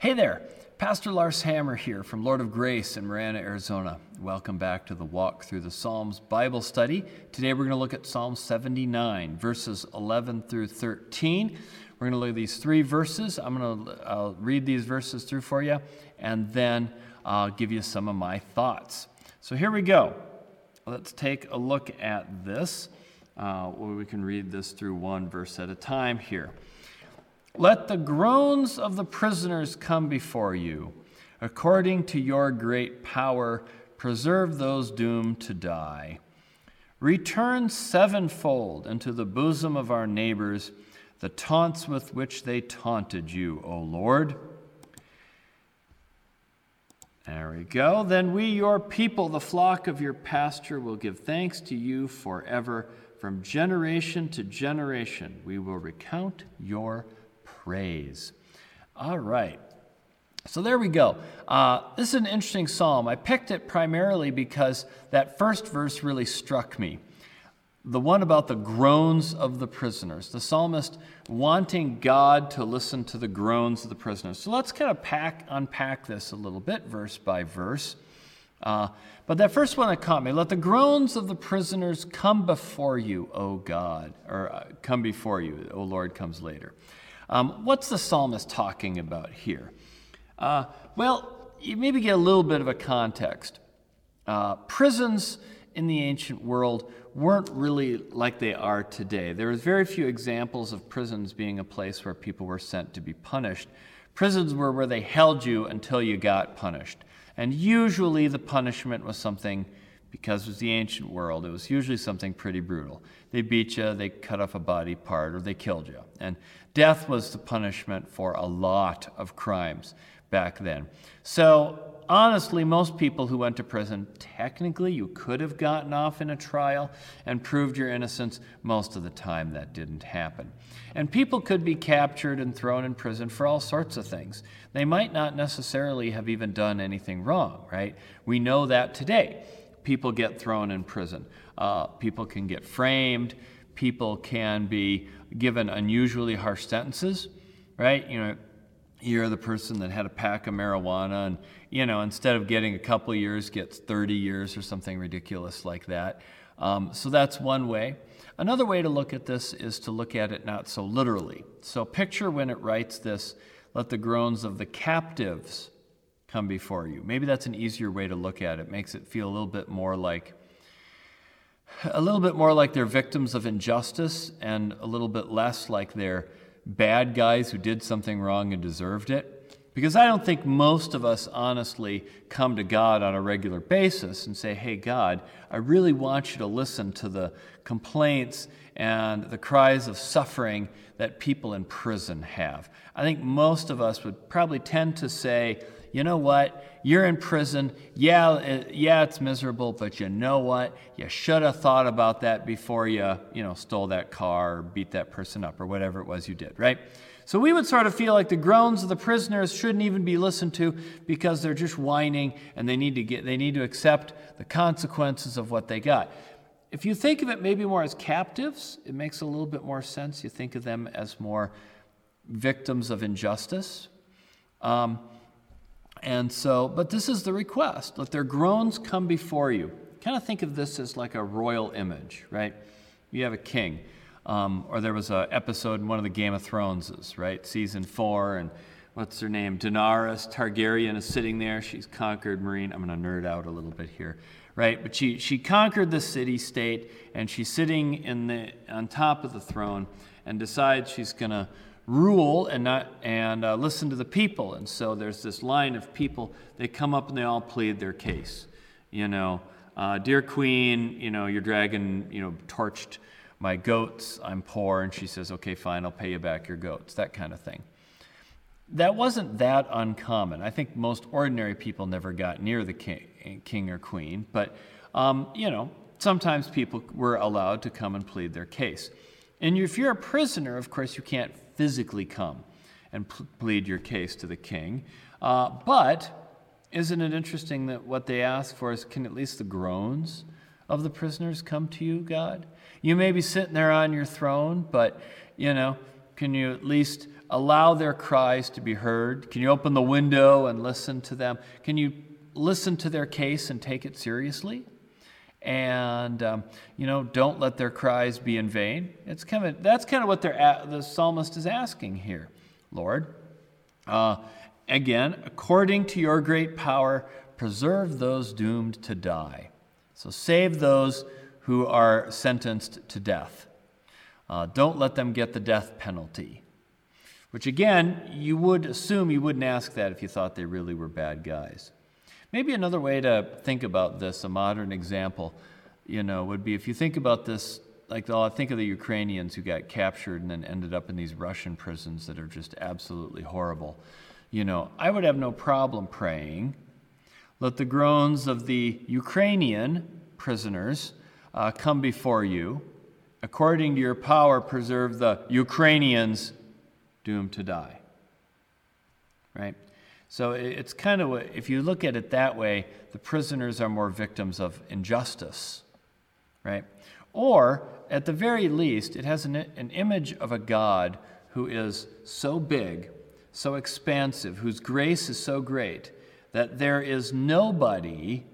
Hey there, Pastor Lars Hammer here from Lord of Grace in Marana, Arizona. Welcome back to the Walk Through the Psalms Bible study. Today we're going to look at Psalm 79, verses 11 through 13. We're going to look at these three verses. I'm going to I'll read these verses through for you, and then I'll give you some of my thoughts. So here we go. Let's take a look at this. Uh, we can read this through one verse at a time here. Let the groans of the prisoners come before you. According to your great power, preserve those doomed to die. Return sevenfold into the bosom of our neighbors the taunts with which they taunted you, O Lord. There we go. Then we, your people, the flock of your pasture, will give thanks to you forever. From generation to generation, we will recount your praise. All right. So there we go. Uh, this is an interesting psalm. I picked it primarily because that first verse really struck me. The one about the groans of the prisoners, the psalmist wanting God to listen to the groans of the prisoners. So let's kind of pack, unpack this a little bit, verse by verse. Uh, but that first one that caught me let the groans of the prisoners come before you, O God, or uh, come before you, O Lord comes later. Um, what's the psalmist talking about here? Uh, well, you maybe get a little bit of a context. Uh, prisons in the ancient world weren't really like they are today. There was very few examples of prisons being a place where people were sent to be punished. Prisons were where they held you until you got punished. And usually the punishment was something, because it was the ancient world, it was usually something pretty brutal. They beat you, they cut off a body part, or they killed you. And Death was the punishment for a lot of crimes back then. So, honestly, most people who went to prison, technically, you could have gotten off in a trial and proved your innocence. Most of the time, that didn't happen. And people could be captured and thrown in prison for all sorts of things. They might not necessarily have even done anything wrong, right? We know that today. People get thrown in prison, uh, people can get framed people can be given unusually harsh sentences, right? You know, you're the person that had a pack of marijuana and, you know, instead of getting a couple years, gets 30 years or something ridiculous like that. Um, so that's one way. Another way to look at this is to look at it not so literally. So picture when it writes this, let the groans of the captives come before you. Maybe that's an easier way to look at it. Makes it feel a little bit more like a little bit more like they're victims of injustice and a little bit less like they're bad guys who did something wrong and deserved it. Because I don't think most of us honestly come to God on a regular basis and say, Hey, God, I really want you to listen to the complaints and the cries of suffering that people in prison have. I think most of us would probably tend to say, you know what? You're in prison. Yeah, it, yeah, it's miserable, but you know what? You should have thought about that before you, you know, stole that car or beat that person up or whatever it was you did, right? So we would sort of feel like the groans of the prisoners shouldn't even be listened to because they're just whining and they need to get they need to accept the consequences of what they got. If you think of it maybe more as captives, it makes a little bit more sense. You think of them as more victims of injustice. Um, and so, but this is the request let their groans come before you. Kind of think of this as like a royal image, right? You have a king. Um, or there was an episode in one of the Game of Thrones, right? Season four, and what's her name? Daenerys Targaryen is sitting there. She's conquered Meereen. I'm going to nerd out a little bit here, right? But she, she conquered the city state, and she's sitting in the, on top of the throne and decides she's going to rule and not and uh, listen to the people. And so there's this line of people. They come up and they all plead their case. You know, uh, dear queen, you know your dragon, you know, torched my goats. I'm poor, and she says, okay, fine, I'll pay you back your goats. That kind of thing. That wasn't that uncommon. I think most ordinary people never got near the king, king or queen, but um, you know, sometimes people were allowed to come and plead their case. And if you're a prisoner, of course, you can't physically come and plead your case to the king. Uh, but isn't it interesting that what they ask for is can at least the groans of the prisoners come to you, God? You may be sitting there on your throne, but, you know, can you at least allow their cries to be heard? Can you open the window and listen to them? Can you listen to their case and take it seriously? And um, you know, don't let their cries be in vain. It's kind of that's kind of what the psalmist is asking here, Lord. Uh, again, according to your great power, preserve those doomed to die. So save those who are sentenced to death. Uh, don't let them get the death penalty. Which, again, you would assume you wouldn't ask that if you thought they really were bad guys. Maybe another way to think about this, a modern example, you know, would be if you think about this, like, oh, think of the Ukrainians who got captured and then ended up in these Russian prisons that are just absolutely horrible. You know, I would have no problem praying, let the groans of the Ukrainian prisoners uh, come before you. According to your power, preserve the Ukrainians doomed to die. Right? So it's kind of, if you look at it that way, the prisoners are more victims of injustice, right? Or, at the very least, it has an, an image of a God who is so big, so expansive, whose grace is so great, that there is nobody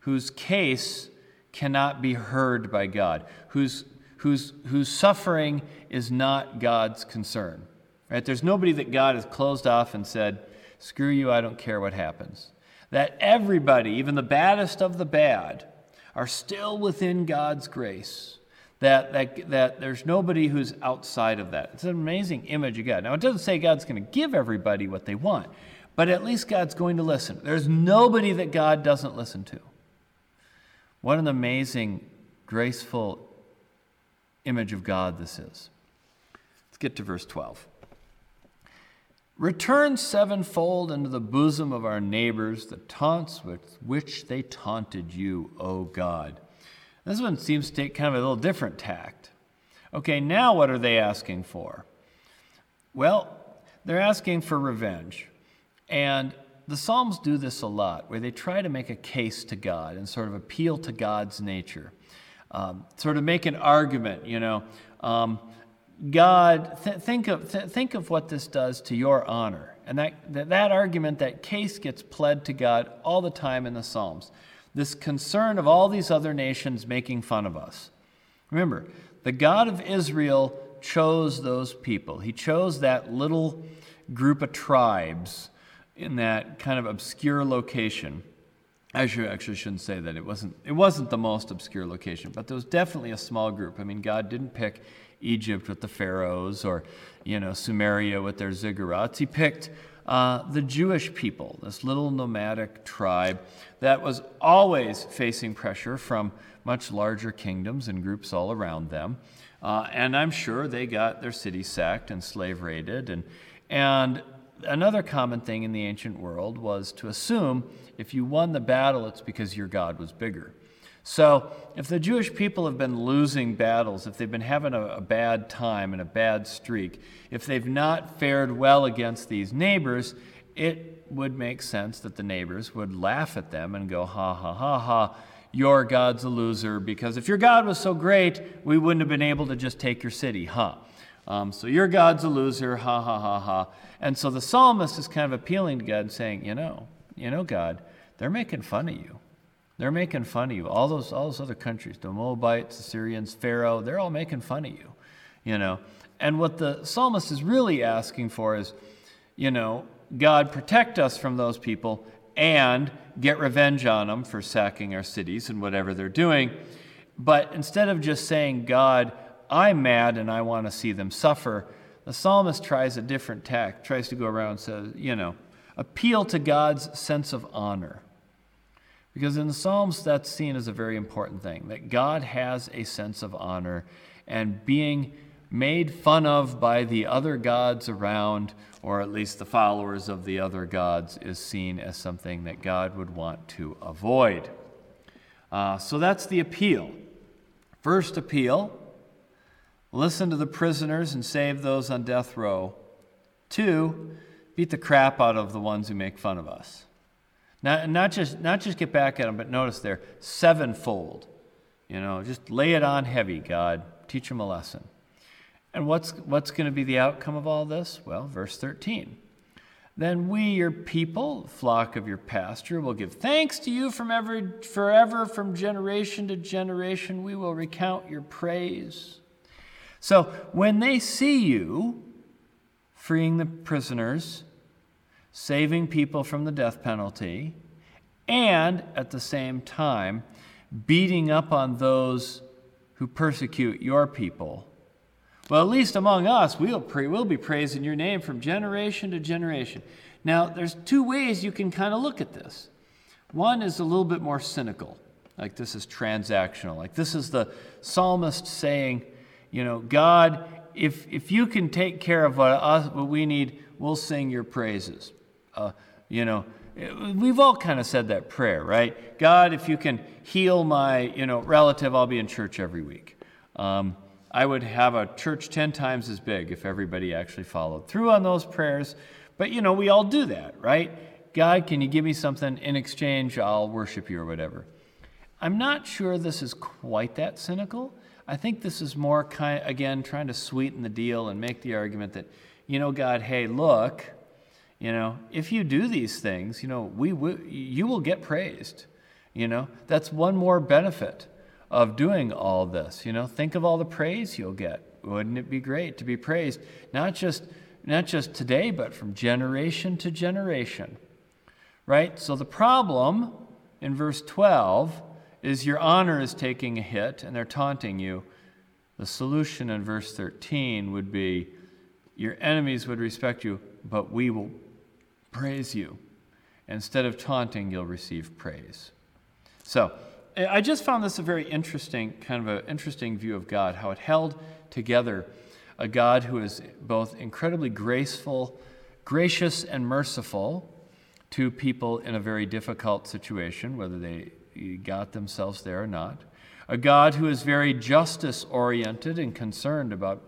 whose case cannot be heard by God, whose, whose, whose suffering is not God's concern. Right? There's nobody that God has closed off and said, Screw you, I don't care what happens. That everybody, even the baddest of the bad, are still within God's grace. That, that, that there's nobody who's outside of that. It's an amazing image of God. Now, it doesn't say God's going to give everybody what they want, but at least God's going to listen. There's nobody that God doesn't listen to. What an amazing, graceful image of God this is. Let's get to verse 12. Return sevenfold into the bosom of our neighbors the taunts with which they taunted you, O God. This one seems to take kind of a little different tact. Okay, now what are they asking for? Well, they're asking for revenge. And the Psalms do this a lot, where they try to make a case to God and sort of appeal to God's nature. Um, sort of make an argument, you know. Um, God, th- think, of, th- think of what this does to your honor. And that, that, that argument, that case gets pled to God all the time in the Psalms. This concern of all these other nations making fun of us. Remember, the God of Israel chose those people. He chose that little group of tribes in that kind of obscure location. I should, actually shouldn't say that. It wasn't, it wasn't the most obscure location, but there was definitely a small group. I mean, God didn't pick Egypt with the pharaohs or, you know, Sumeria with their ziggurats. He picked uh, the Jewish people, this little nomadic tribe that was always facing pressure from much larger kingdoms and groups all around them. Uh, and I'm sure they got their city sacked and slave raided. And, and another common thing in the ancient world was to assume if you won the battle, it's because your God was bigger. So, if the Jewish people have been losing battles, if they've been having a, a, bad time and a bad streak, if they've not fared well against these neighbors, it would make sense that the neighbors would laugh at them and go, ha ha ha ha, your God's a loser, because if your God was so great, we wouldn't have been able to just take your city, huh? Um, so your God's a loser, ha ha ha ha. And so the psalmist is kind of appealing to God, saying, you know, you know, God, they're making fun of you. They're making fun of you. All those, all those other countries, the Moabites, the Syrians, Pharaoh, they're all making fun of you, you know. And what the psalmist is really asking for is, you know, God protect us from those people and get revenge on them for sacking our cities and whatever they're doing. But instead of just saying, God, I'm mad and I want to see them suffer, the psalmist tries a different tack, tries to go around and says, you know, appeal to God's sense of honor. Because in the Psalms, that's seen as a very important thing that God has a sense of honor, and being made fun of by the other gods around, or at least the followers of the other gods, is seen as something that God would want to avoid. Uh, so that's the appeal. First appeal listen to the prisoners and save those on death row. Two, beat the crap out of the ones who make fun of us. Not, not, just, not just get back at them, but notice there, sevenfold. You know, just lay it on heavy, God. Teach them a lesson. And what's, what's going to be the outcome of all this? Well, verse 13. Then we, your people, flock of your pasture, will give thanks to you from every, forever, from generation to generation. We will recount your praise. So when they see you freeing the prisoners, saving people from the death penalty, and at the same time beating up on those who persecute your people, well, at least among us, we'll, pray, we'll be praising your name from generation to generation. Now, there's two ways you can kind of look at this. One is a little bit more cynical, like this is transactional. Like this is the psalmist saying, you know, God, if, if you can take care of what, us, what we need, we'll sing your praises. Uh, you know, we've all kind of said that prayer, right? God, if you can heal my, you know, relative, I'll be in church every week. Um, I would have a church 10 times as big if everybody actually followed through on those prayers. But, you know, we all do that, right? God, can you give me something in exchange? I'll worship you or whatever. I'm not sure this is quite that cynical. I think this is more kind, again, trying to sweeten the deal and make the argument that, you know, God, hey, look, you know, if you do these things, you know, we, we you will get praised. You know, that's one more benefit of doing all this. You know, think of all the praise you'll get. Wouldn't it be great to be praised not just not just today, but from generation to generation? Right? So the problem in verse 12 is your honor is taking a hit and they're taunting you. The solution in verse 13 would be your enemies would respect you, but we will praise you. Instead of taunting, you'll receive praise. So, I just found this a very interesting, kind of an interesting view of God, how it held together a God who is both incredibly graceful, gracious, and merciful to people in a very difficult situation, whether they got themselves there or not. A God who is very justice oriented and concerned about,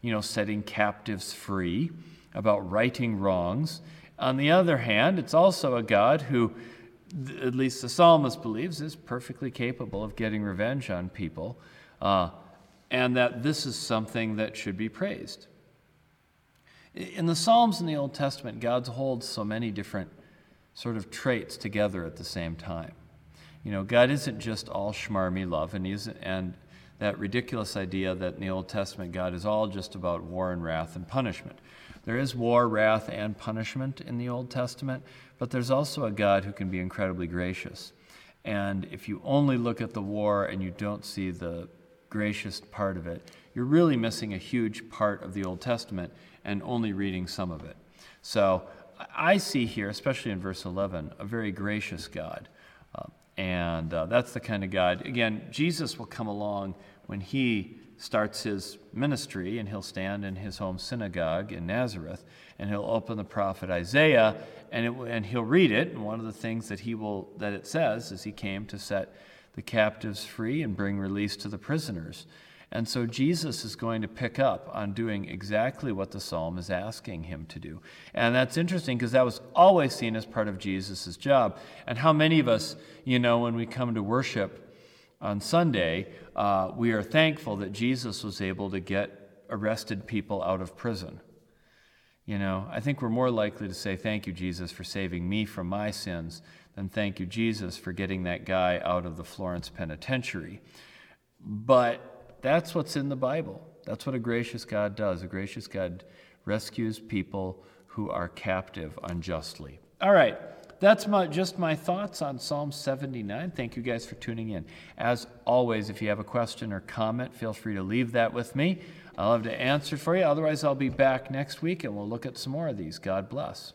you know, setting captives free, about righting wrongs. On the other hand, it's also a God who at least the psalmist believes, is perfectly capable of getting revenge on people, uh, and that this is something that should be praised. In the Psalms in the Old Testament, God holds so many different sort of traits together at the same time. You know, God isn't just all schmarmy love, and, he's, and that ridiculous idea that in the Old Testament God is all just about war and wrath and punishment. There is war, wrath, and punishment in the Old Testament, but there's also a God who can be incredibly gracious. And if you only look at the war and you don't see the gracious part of it, you're really missing a huge part of the Old Testament and only reading some of it. So I see here, especially in verse 11, a very gracious God. Uh, and uh, that's the kind of God. Again, Jesus will come along when he starts his ministry and he'll stand in his home synagogue in Nazareth and he'll open the prophet Isaiah and, it, and he'll read it. And one of the things that he will that it says is he came to set the captives free and bring release to the prisoners. And so Jesus is going to pick up on doing exactly what the psalm is asking him to do. And that's interesting because that was always seen as part of Jesus' job. And how many of us, you know, when we come to worship, on Sunday, uh, we are thankful that Jesus was able to get arrested people out of prison. You know, I think we're more likely to say, Thank you, Jesus, for saving me from my sins, than thank you, Jesus, for getting that guy out of the Florence penitentiary. But that's what's in the Bible. That's what a gracious God does. A gracious God rescues people who are captive unjustly. All right that's my, just my thoughts on Psalm 79. Thank you guys for tuning in. As always, if you have a question or comment, feel free to leave that with me. I'll have to answer for you. Otherwise, I'll be back next week and we'll look at some more of these. God bless.